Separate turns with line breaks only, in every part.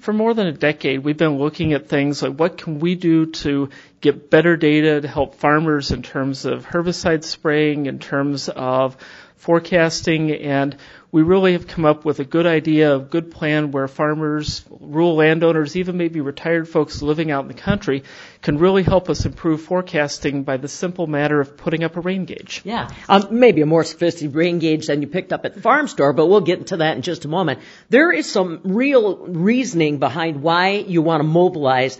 For more than a decade, we've been looking at things like what can we do to get better data to help farmers in terms of herbicide spraying, in terms of forecasting, and we really have come up with a good idea, a good plan where farmers, rural landowners, even maybe retired folks living out in the country can really help us improve forecasting by the simple matter of putting up a rain gauge.
Yeah, um, maybe a more sophisticated rain gauge than you picked up at the farm store, but we'll get into that in just a moment. There is some real reasoning behind why you want to mobilize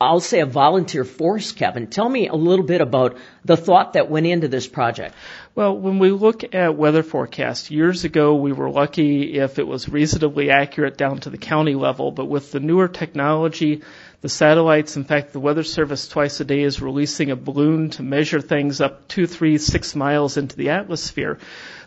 I'll say a volunteer force, Kevin. Tell me a little bit about the thought that went into this project.
Well, when we look at weather forecasts, years ago we were lucky if it was reasonably accurate down to the county level, but with the newer technology, the satellites, in fact, the Weather Service twice a day is releasing a balloon to measure things up two, three, six miles into the atmosphere.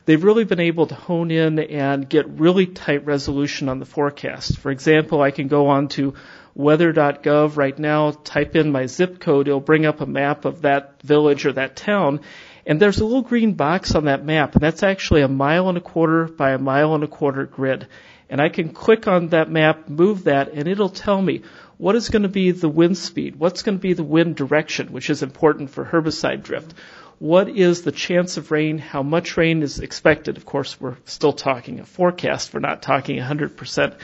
They've really been able to hone in and get really tight resolution on the forecast. For example, I can go on to weather.gov right now, type in my zip code, it'll bring up a map of that village or that town. And there's a little green box on that map, and that's actually a mile and a quarter by a mile and a quarter grid. And I can click on that map, move that, and it'll tell me what is going to be the wind speed, what's going to be the wind direction, which is important for herbicide drift, what is the chance of rain, how much rain is expected. Of course, we're still talking a forecast, we're not talking 100%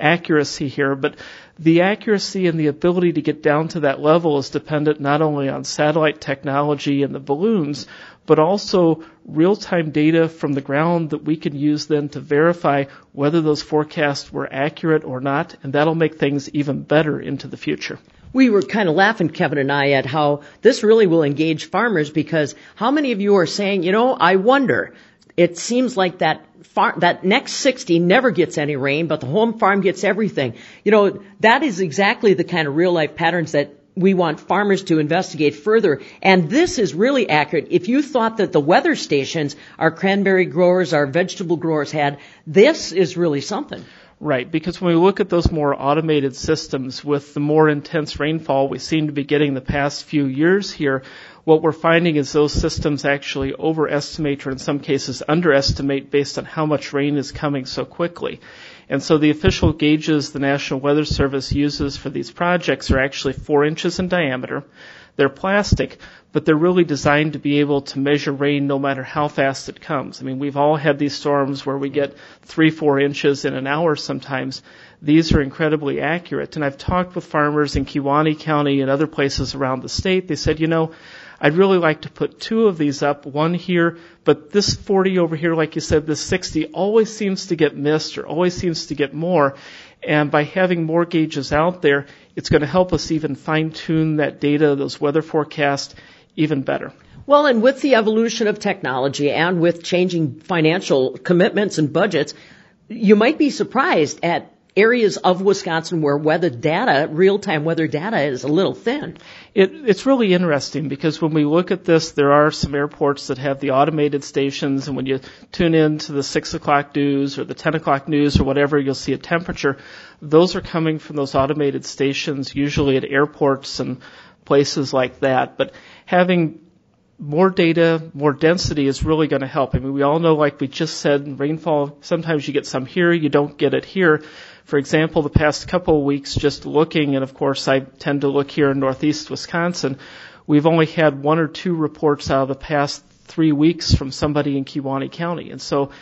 accuracy here, but the accuracy and the ability to get down to that level is dependent not only on satellite technology and the balloons, but also real-time data from the ground that we can use then to verify whether those forecasts were accurate or not, and that'll make things even better into the future
we were kind of laughing, Kevin and I, at how this really will engage farmers because how many of you are saying, you know, I wonder, it seems like that far, that next 60 never gets any rain, but the home farm gets everything. You know, that is exactly the kind of real life patterns that we want farmers to investigate further. And this is really accurate. If you thought that the weather stations our cranberry growers, our vegetable growers had, this is really something.
Right, because when we look at those more automated systems with the more intense rainfall we seem to be getting the past few years here, what we're finding is those systems actually overestimate or in some cases underestimate based on how much rain is coming so quickly. And so the official gauges the National Weather Service uses for these projects are actually four inches in diameter. They're plastic, but they're really designed to be able to measure rain no matter how fast it comes. I mean, we've all had these storms where we get three, four inches in an hour sometimes. These are incredibly accurate. And I've talked with farmers in Kewaunee County and other places around the state. They said, you know, I'd really like to put two of these up, one here, but this 40 over here, like you said, this 60 always seems to get missed or always seems to get more. And by having more gauges out there, it's going to help us even fine tune that data, those weather forecasts, even better.
Well, and with the evolution of technology and with changing financial commitments and budgets, you might be surprised at areas of Wisconsin where weather data, real-time weather data is a little thin.
It, it's really interesting because when we look at this, there are some airports that have the automated stations, and when you tune in to the 6 o'clock news or the 10 o'clock news or whatever, you'll see a temperature. Those are coming from those automated stations, usually at airports and places like that. But having more data, more density is really going to help. I mean, we all know, like we just said, rainfall, sometimes you get some here, you don't get it here. For example, the past couple of weeks, just looking, and of course I tend to look here in northeast Wisconsin, we've only had one or two reports out of the past three weeks from somebody in Kewaunee County. And so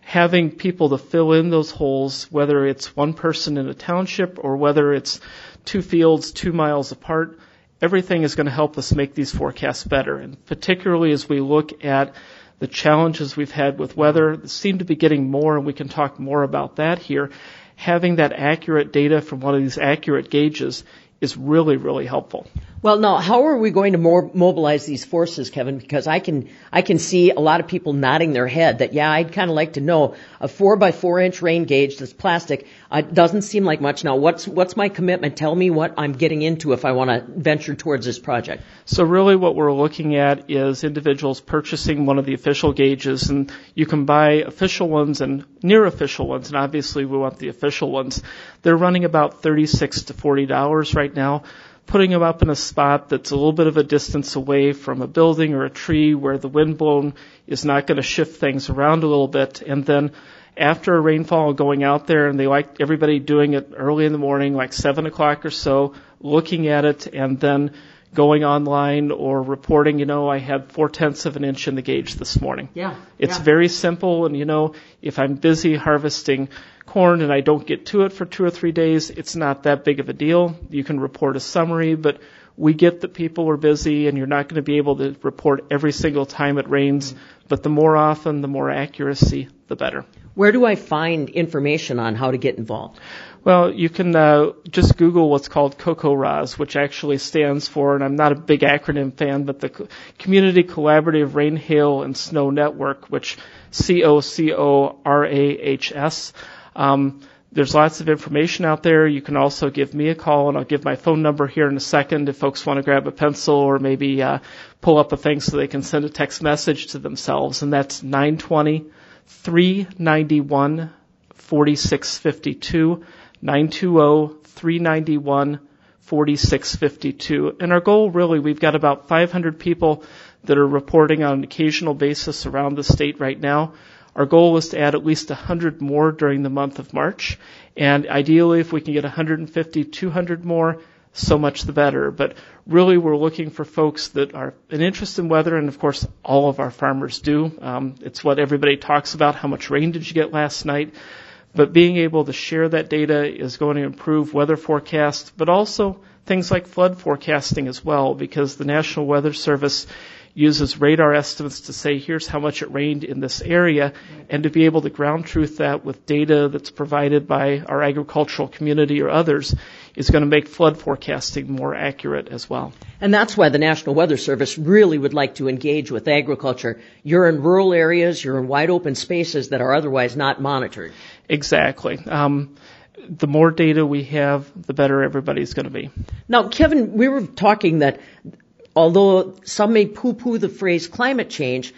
having people to fill in those holes, whether it's one person in a township or whether it's two fields two miles apart, everything is going to help us make these forecasts better. And particularly as we look at the challenges we've had with weather that seem to be getting more, and we can talk more about that here. Having that accurate data from one of these accurate gauges is really, really helpful.
Well, now, how are we going to mobilize these forces, Kevin? Because I can, I can see a lot of people nodding their head that, yeah, I'd kind of like to know a four by four inch rain gauge that's plastic uh, doesn't seem like much. Now, what's, what's my commitment? Tell me what I'm getting into if I want to venture towards this project.
So really what we're looking at is individuals purchasing one of the official gauges and you can buy official ones and near official ones and obviously we want the official ones. They're running about 36 to $40 right now putting them up in a spot that's a little bit of a distance away from a building or a tree where the wind blown is not going to shift things around a little bit. And then after a rainfall going out there and they like everybody doing it early in the morning, like seven o'clock or so, looking at it and then going online or reporting, you know, I had four tenths of an inch in the gauge this morning.
Yeah.
It's
yeah.
very simple and you know, if I'm busy harvesting corn and I don't get to it for two or three days, it's not that big of a deal. You can report a summary, but we get that people are busy and you're not going to be able to report every single time it rains, but the more often, the more accuracy, the better.
Where do I find information on how to get involved?
Well, you can uh, just Google what's called CoCoRaHS, which actually stands for, and I'm not a big acronym fan, but the Community Collaborative Rain, Hail, and Snow Network, which C O C O R A H S. Um, there's lots of information out there. You can also give me a call, and I'll give my phone number here in a second if folks want to grab a pencil or maybe uh, pull up a thing so they can send a text message to themselves. And that's 920 391 4652. 920 391 4652. And our goal really, we've got about 500 people that are reporting on an occasional basis around the state right now. Our goal is to add at least 100 more during the month of March. And ideally, if we can get 150, 200 more, so much the better. But really, we're looking for folks that are an interest in weather, and of course, all of our farmers do. Um, it's what everybody talks about. How much rain did you get last night? But being able to share that data is going to improve weather forecasts, but also things like flood forecasting as well, because the National Weather Service uses radar estimates to say here's how much it rained in this area and to be able to ground truth that with data that's provided by our agricultural community or others is going to make flood forecasting more accurate as well.
And that's why the National Weather Service really would like to engage with agriculture. You're in rural areas, you're in wide open spaces that are otherwise not monitored.
Exactly. Um, the more data we have, the better everybody's going to be.
Now, Kevin, we were talking that although some may poo-poo the phrase climate change,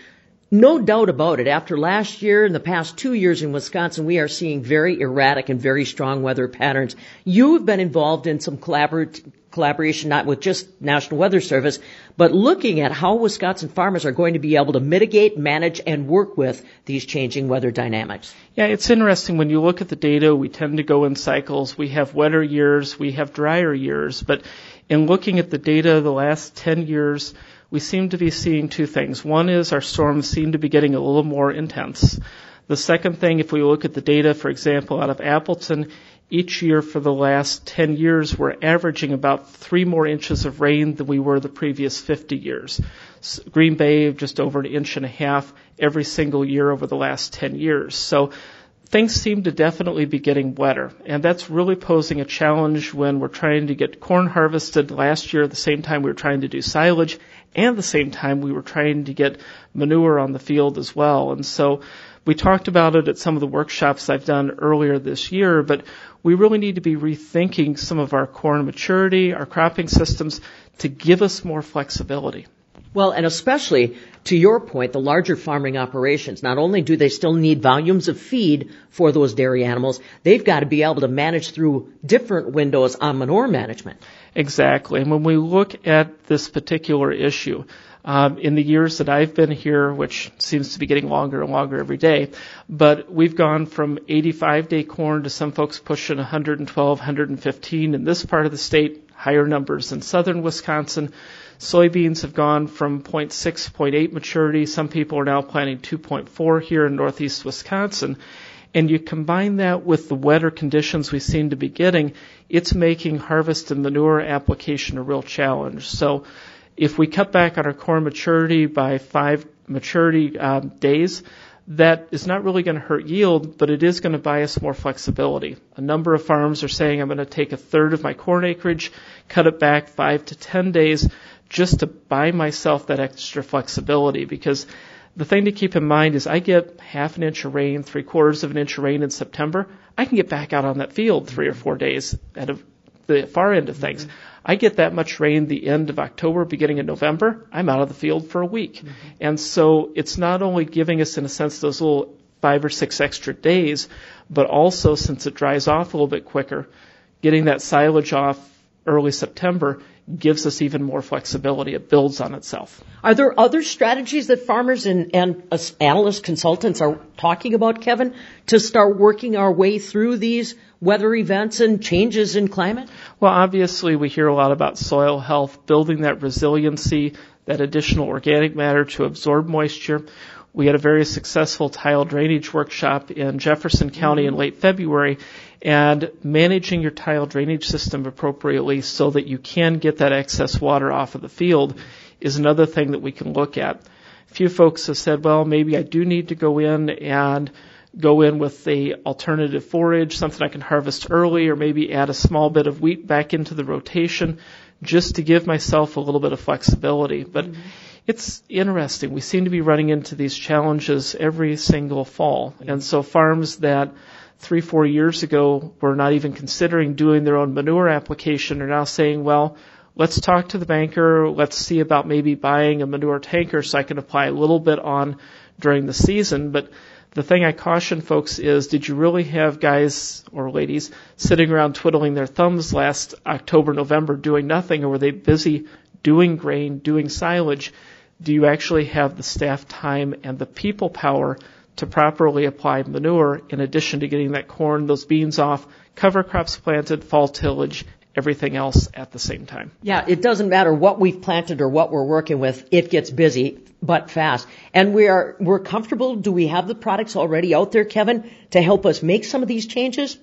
no doubt about it. After last year and the past two years in Wisconsin, we are seeing very erratic and very strong weather patterns. You've been involved in some collaboration, not with just National Weather Service, but looking at how Wisconsin farmers are going to be able to mitigate, manage, and work with these changing weather dynamics.
Yeah, it's interesting when you look at the data. We tend to go in cycles. We have wetter years, we have drier years, but in looking at the data the last 10 years, we seem to be seeing two things. One is our storms seem to be getting a little more intense. The second thing, if we look at the data, for example, out of Appleton, each year for the last 10 years, we're averaging about three more inches of rain than we were the previous 50 years. Green Bay, just over an inch and a half every single year over the last 10 years. So things seem to definitely be getting wetter. And that's really posing a challenge when we're trying to get corn harvested last year at the same time we were trying to do silage and the same time we were trying to get manure on the field as well. And so we talked about it at some of the workshops I've done earlier this year, but we really need to be rethinking some of our corn maturity, our cropping systems to give us more flexibility.
Well, and especially to your point, the larger farming operations, not only do they still need volumes of feed for those dairy animals, they've got to be able to manage through different windows on manure management.
Exactly. And when we look at this particular issue, um, in the years that I've been here, which seems to be getting longer and longer every day, but we've gone from 85 day corn to some folks pushing 112, 115 in this part of the state, higher numbers in southern Wisconsin. Soybeans have gone from 0.6, 0.8 maturity. Some people are now planting 2.4 here in northeast Wisconsin. And you combine that with the wetter conditions we seem to be getting, it's making harvest and manure application a real challenge. So if we cut back on our corn maturity by five maturity um, days, that is not really going to hurt yield, but it is going to buy us more flexibility. A number of farms are saying I'm going to take a third of my corn acreage, cut it back five to ten days just to buy myself that extra flexibility because the thing to keep in mind is I get half an inch of rain, three quarters of an inch of rain in September. I can get back out on that field three or four days at a, the far end of things. Mm-hmm. I get that much rain the end of October, beginning of November. I'm out of the field for a week. Mm-hmm. And so it's not only giving us, in a sense, those little five or six extra days, but also since it dries off a little bit quicker, getting that silage off early September gives us even more flexibility. It builds on itself.
Are there other strategies that farmers and, and analyst consultants are talking about, Kevin, to start working our way through these weather events and changes in climate?
Well, obviously we hear a lot about soil health, building that resiliency, that additional organic matter to absorb moisture. We had a very successful tile drainage workshop in Jefferson County in late February and managing your tile drainage system appropriately so that you can get that excess water off of the field is another thing that we can look at. A few folks have said, well, maybe I do need to go in and go in with the alternative forage, something I can harvest early, or maybe add a small bit of wheat back into the rotation just to give myself a little bit of flexibility. But mm-hmm it's interesting. We seem to be running into these challenges every single fall. And so farms that three, four years ago were not even considering doing their own manure application are now saying, well, let's talk to the banker. Let's see about maybe buying a manure tanker so I can apply a little bit on during the season. But the thing I caution folks is, did you really have guys or ladies sitting around twiddling their thumbs last October, November doing nothing, or were they busy doing grain, doing silage? Do you actually have the staff time and the people power to properly apply manure in addition to getting that corn, those beans off, cover crops planted, fall tillage, everything else at the same time.
Yeah, it doesn't matter what we've planted or what we're working with. It gets busy, but fast. And we are, we're comfortable. Do we have the products already out there, Kevin, to help us make some of these changes?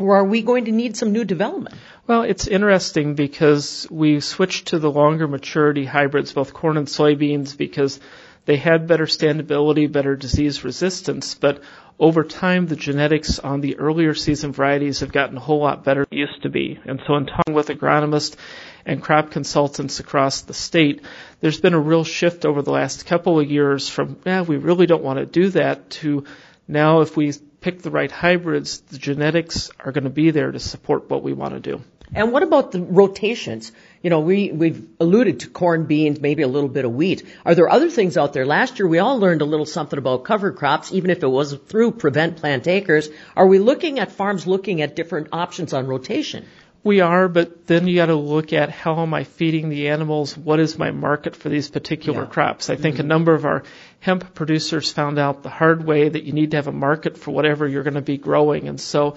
Or are we going to need some new development?
Well, it's interesting because we switched to the longer maturity hybrids, both corn and soybeans, because they had better standability, better disease resistance, but over time the genetics on the earlier season varieties have gotten a whole lot better than used to be. And so in talking with agronomists and crop consultants across the state, there's been a real shift over the last couple of years from, yeah, we really don't want to do that to now if we pick the right hybrids, the genetics are going to be there to support what we want to do.
And what about the rotations? You know, we, we've alluded to corn, beans, maybe a little bit of wheat. Are there other things out there? Last year we all learned a little something about cover crops, even if it was through Prevent Plant Acres. Are we looking at farms looking at different options on rotation?
We are, but then you got to look at how am I feeding the animals? What is my market for these particular yeah. crops? I think mm-hmm. a number of our hemp producers found out the hard way that you need to have a market for whatever you're going to be growing. And so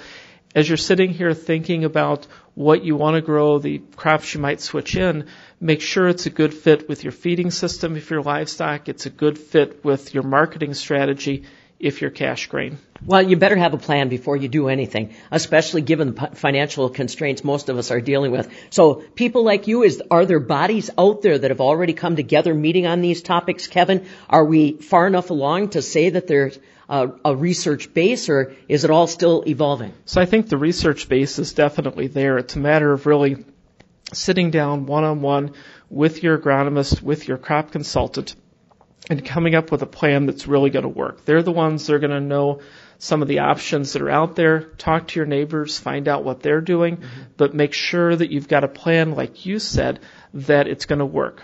as you're sitting here thinking about what you want to grow, the crops you might switch in, make sure it's a good fit with your feeding system if you're livestock. It's a good fit with your marketing strategy if you're cash grain.
Well, you better have a plan before you do anything, especially given the financial constraints most of us are dealing with. So people like you, is, are there bodies out there that have already come together meeting on these topics, Kevin? Are we far enough along to say that there's a, a research base or is it all still evolving?
So I think the research base is definitely there. It's a matter of really sitting down one on one with your agronomist, with your crop consultant, and coming up with a plan that's really going to work. They're the ones that are going to know some of the options that are out there. Talk to your neighbors, find out what they're doing, mm-hmm. but make sure that you've got a plan, like you said, that it's going to work.